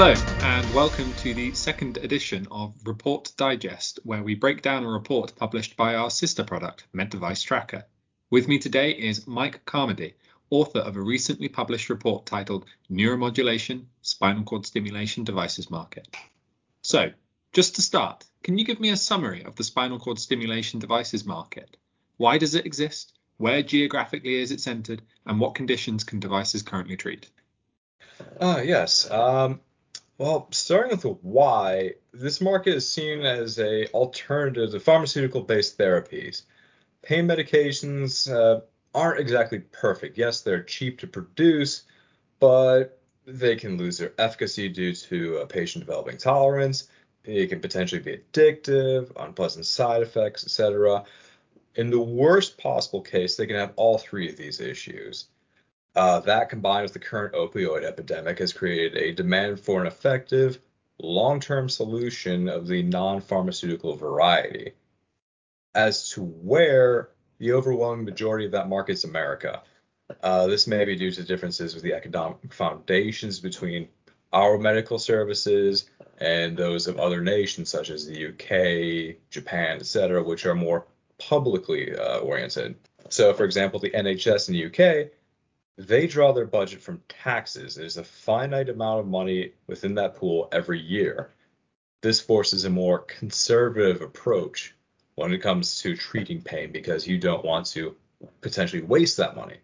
Hello, and welcome to the second edition of Report Digest, where we break down a report published by our sister product, MedDevice Tracker. With me today is Mike Carmody, author of a recently published report titled Neuromodulation Spinal Cord Stimulation Devices Market. So, just to start, can you give me a summary of the spinal cord stimulation devices market? Why does it exist? Where geographically is it centered? And what conditions can devices currently treat? Uh, yes. Um, well, starting with the why, this market is seen as a alternative to pharmaceutical-based therapies. Pain medications uh, aren't exactly perfect. Yes, they're cheap to produce, but they can lose their efficacy due to a patient developing tolerance. It can potentially be addictive, unpleasant side effects, etc. In the worst possible case, they can have all three of these issues. Uh, that combined with the current opioid epidemic has created a demand for an effective, long term solution of the non pharmaceutical variety. As to where the overwhelming majority of that market is America. Uh, this may be due to differences with the economic foundations between our medical services and those of other nations such as the UK, Japan, etc., which are more publicly uh, oriented. So, for example, the NHS in the UK they draw their budget from taxes. There's a finite amount of money within that pool every year. This forces a more conservative approach when it comes to treating pain because you don't want to potentially waste that money.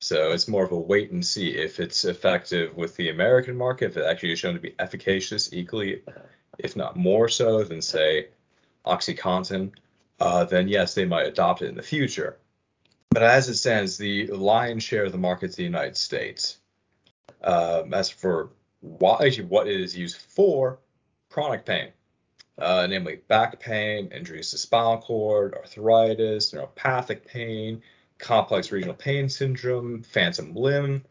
So it's more of a wait and see if it's effective with the American market, if it actually is shown to be efficacious equally, if not more so than, say, OxyContin, uh, then yes, they might adopt it in the future. But as it stands, the lion's share of the market is the United States. Um, as for why, actually what it is used for, chronic pain, uh, namely back pain, injuries to spinal cord, arthritis, neuropathic pain, complex regional pain syndrome, phantom limb.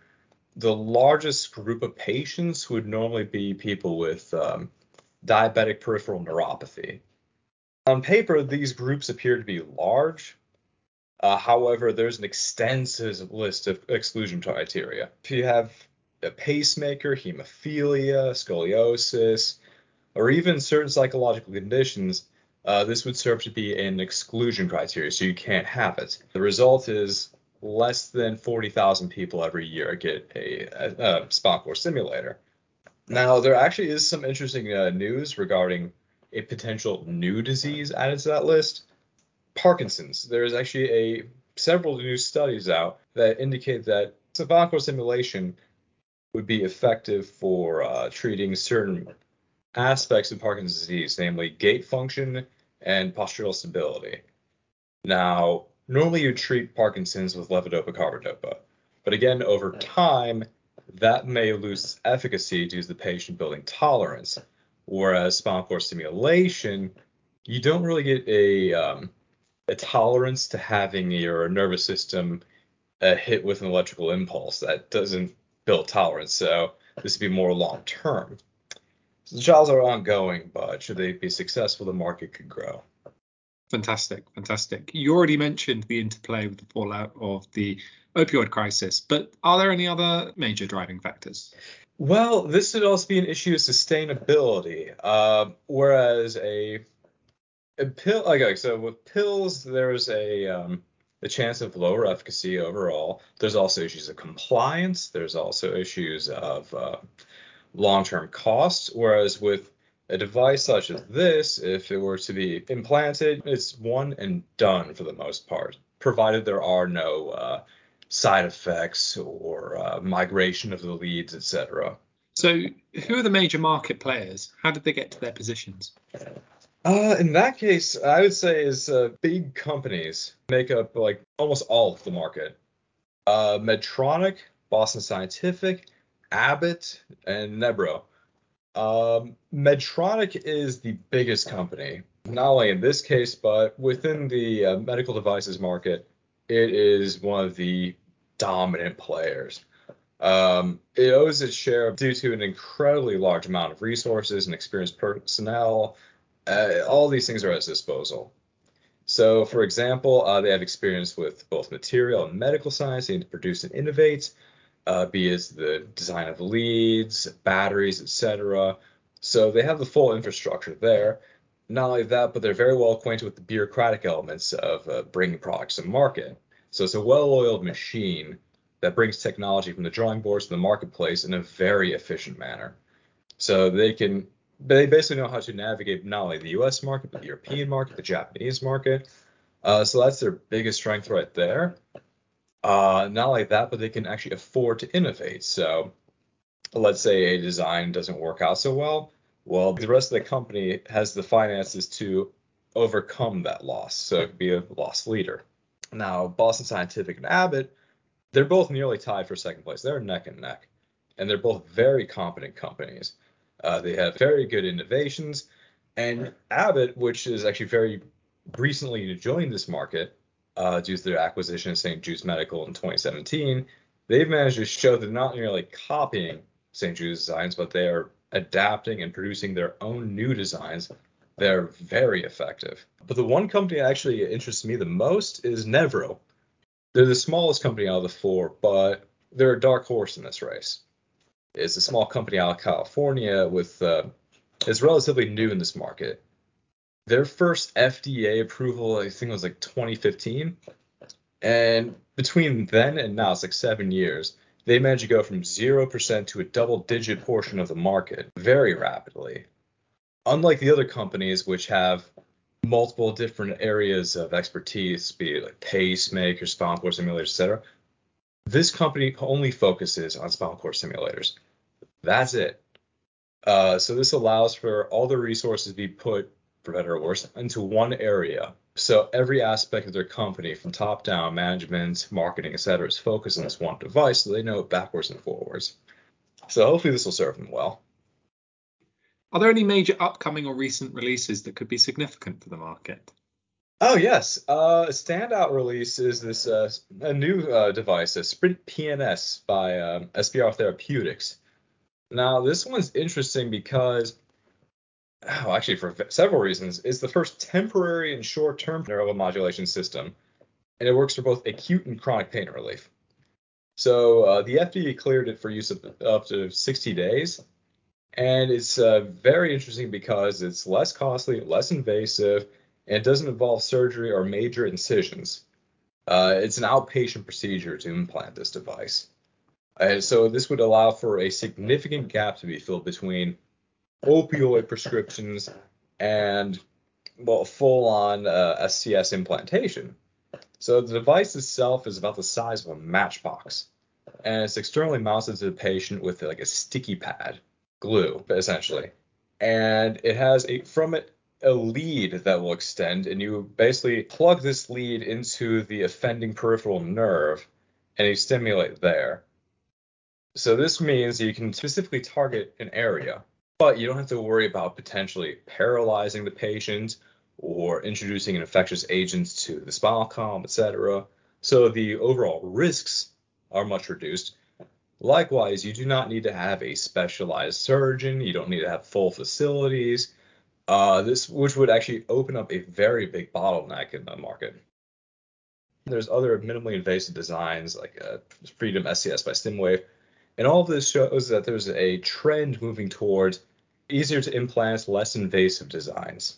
The largest group of patients would normally be people with um, diabetic peripheral neuropathy. On paper, these groups appear to be large, uh, however, there's an extensive list of exclusion criteria. If you have a pacemaker, hemophilia, scoliosis, or even certain psychological conditions, uh, this would serve to be an exclusion criteria, so you can't have it. The result is less than 40,000 people every year get a, a, a stimulator. Now, there actually is some interesting uh, news regarding a potential new disease added to that list. Parkinson's. There's actually a several new studies out that indicate that spinal cord stimulation would be effective for uh, treating certain aspects of Parkinson's disease, namely gait function and postural stability. Now, normally you treat Parkinson's with levodopa carbidopa, but again, over time, that may lose efficacy due to the patient building tolerance. Whereas spinal cord stimulation, you don't really get a um, a tolerance to having your nervous system uh, hit with an electrical impulse that doesn't build tolerance. So this would be more long term. So the trials are ongoing, but should they be successful, the market could grow. Fantastic, fantastic. You already mentioned the interplay with the fallout of the opioid crisis, but are there any other major driving factors? Well, this would also be an issue of sustainability. Uh, whereas a pill okay so with pills there's a um a chance of lower efficacy overall. There's also issues of compliance. There's also issues of uh, long-term costs. Whereas with a device such as this if it were to be implanted it's one and done for the most part provided there are no uh, side effects or uh, migration of the leads etc so who are the major market players? How did they get to their positions uh, in that case, I would say is uh, big companies make up like almost all of the market. Uh, Medtronic, Boston Scientific, Abbott, and Nevro. Um, Medtronic is the biggest company, not only in this case, but within the uh, medical devices market. It is one of the dominant players. Um, it owes its share due to an incredibly large amount of resources and experienced personnel, uh, all these things are at its disposal. So, for example, uh, they have experience with both material and medical science. They need to produce and innovate. uh, be it the design of leads, batteries, etc. So they have the full infrastructure there. Not only that, but they're very well acquainted with the bureaucratic elements of uh, bringing products to market. So it's a well-oiled machine that brings technology from the drawing boards to the marketplace in a very efficient manner. So they can they basically know how to navigate not only the U.S. market but the European market, the Japanese market. Uh, so that's their biggest strength right there. Uh, not only that, but they can actually afford to innovate. So let's say a design doesn't work out so well. Well, the rest of the company has the finances to overcome that loss. So it could be a loss leader. Now, Boston Scientific and Abbott, they're both nearly tied for second place. They're neck and neck, and they're both very competent companies. Uh, they have very good innovations, and Abbott, which is actually very recently joined this market uh, due to their acquisition of St. Jude's Medical in 2017, they've managed to show that they're not merely copying St. Jude's designs, but they are adapting and producing their own new designs they're very effective. But the one company that actually interests me the most is Nevro. They're the smallest company out of the four, but they're a dark horse in this race. It's a small company out of California with uh, it's relatively new in this market. Their first FDA approval, I think, was like 2015, and between then and now, it's like seven years. They managed to go from zero percent to a double-digit portion of the market very rapidly unlike the other companies which have multiple different areas of expertise, be it like pacemakers, spinal cord simulators, etc. This company only focuses on spinal cord simulators. That's it. Uh, so this allows for all the resources to be put, for better or worse, into one area. So every aspect of their company, from top down, management, marketing, etc., is focused on this one device, so they know it backwards and forwards. So hopefully this will serve them well. Are there any major upcoming or recent releases that could be significant for the market? Oh yes, uh, a standout release is this uh, a new uh, device, a Sprint PNS by um, SPR Therapeutics. Now this one's interesting because, oh, actually for several reasons, it's the first temporary and short-term neuromodulation system, and it works for both acute and chronic pain relief. So uh, the FDA cleared it for use up to 60 days, and it's uh, very interesting because it's less costly, less invasive, and it doesn't involve surgery or major incisions. Uh, it's an outpatient procedure to implant this device. And so this would allow for a significant gap to be filled between opioid prescriptions and well, full-on uh, SCS implantation. So the device itself is about the size of a matchbox, and it's externally mounted to the patient with like a sticky pad glue, essentially. And it has a from it a lead that will extend, and you basically plug this lead into the offending peripheral nerve, and you stimulate there. So this means you can specifically target an area, but you don't have to worry about potentially paralyzing the patient or introducing an infectious agents to the spinal column, etc. So the overall risks are much reduced, Likewise, you do not need to have a specialized surgeon. You don't need to have full facilities. Uh, this, which would actually open up a very big bottleneck in the market. There's other minimally invasive designs like uh, Freedom SCS by Stimwave, and all of this shows that there's a trend moving towards easier to implant, less invasive designs.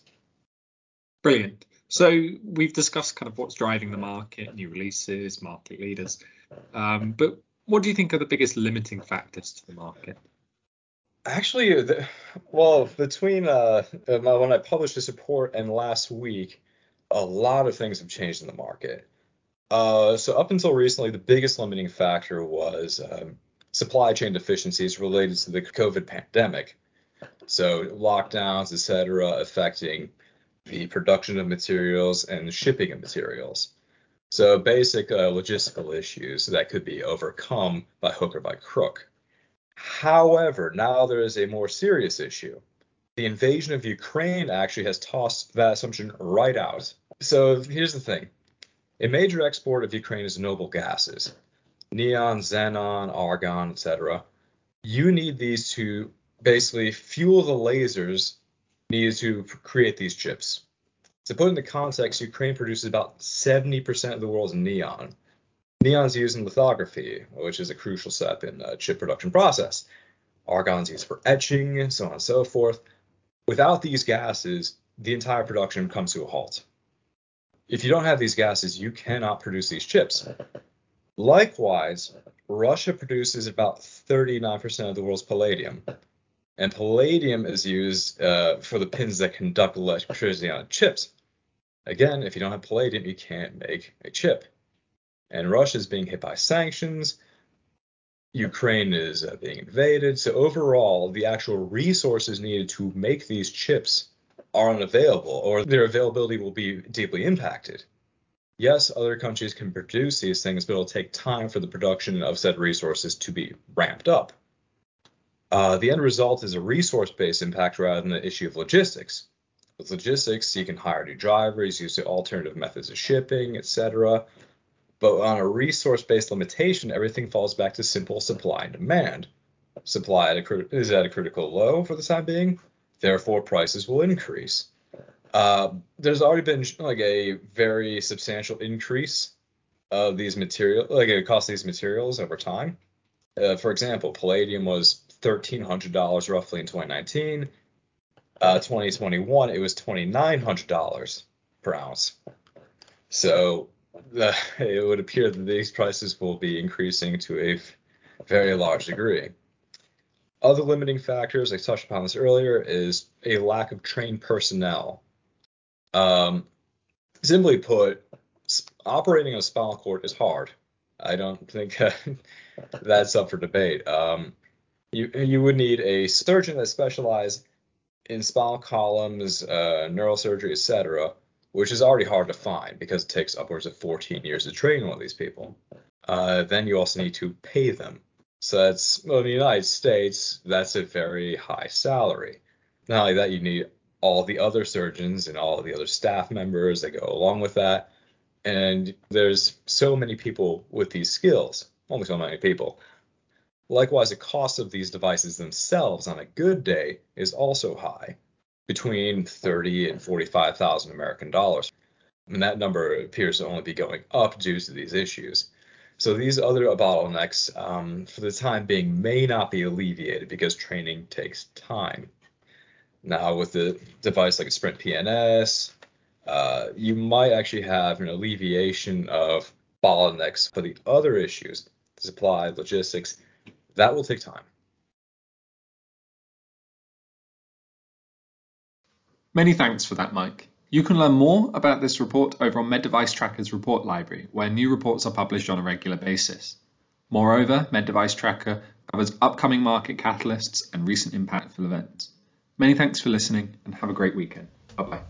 Brilliant. So we've discussed kind of what's driving the market, new releases, market leaders. Um, but what do you think are the biggest limiting factors to the market? Actually, the, well, between uh, when I published this report and last week, a lot of things have changed in the market. Uh, so up until recently, the biggest limiting factor was um, supply chain deficiencies related to the COVID pandemic. So lockdowns, etc., affecting the production of materials and shipping of materials. So basic uh, logistical issues that could be overcome by hook or by crook. However, now there is a more serious issue. The invasion of Ukraine actually has tossed that assumption right out. So here's the thing. A major export of Ukraine is noble gases. Neon, xenon, argon, etc. You need these to basically fuel the lasers needed to create these chips. To put into context, Ukraine produces about 70% of the world's neon. Neon is used in lithography, which is a crucial step in the chip production process. Argon is used for etching, so on and so forth. Without these gases, the entire production comes to a halt. If you don't have these gases, you cannot produce these chips. Likewise, Russia produces about 39% of the world's palladium. And palladium is used uh, for the pins that conduct electricity on chips. Again, if you don't have palladium, you can't make a chip. And Russia is being hit by sanctions. Ukraine is uh, being invaded. So overall, the actual resources needed to make these chips are unavailable, or their availability will be deeply impacted. Yes, other countries can produce these things, but it'll take time for the production of said resources to be ramped up. Uh, the end result is a resource-based impact rather than the issue of logistics. With logistics, you can hire new drivers, use alternative methods of shipping, etc. But on a resource-based limitation, everything falls back to simple supply and demand. Supply at is at a critical low for the time being, therefore prices will increase. Uh, there's already been like a very substantial increase of these material, like it cost these materials over time. Uh, for example, palladium was $1,300 roughly in 2019. Uh, 2021, it was $2,900 per ounce. So it would appear that these prices will be increasing to a very large degree. Other limiting factors, I touched upon this earlier, is a lack of trained personnel. Um, simply put, operating a spinal cord is hard. I don't think that's up for debate. Um, you you would need a surgeon that specializes in spinal columns, uh, neurosurgery, etc., which is already hard to find because it takes upwards of 14 years to train one of these people. Uh, then you also need to pay them. So that's well, in the United States, that's a very high salary. Not only that, you need all the other surgeons and all the other staff members that go along with that. And there's so many people with these skills, only so many people. Likewise, the cost of these devices themselves on a good day is also high, between 30 and 45,000 American dollars. And that number appears to only be going up due to these issues. So these other bottlenecks, um, for the time being, may not be alleviated because training takes time. Now, with the device like a Sprint PNS, uh, you might actually have an alleviation of bottlenecks for the other issues, supply, logistics, that will take time. Many thanks for that, Mike. You can learn more about this report over on MedDevice Tracker's report library, where new reports are published on a regular basis. Moreover, MedDevice Tracker covers upcoming market catalysts and recent impactful events. Many thanks for listening and have a great weekend. Bye bye.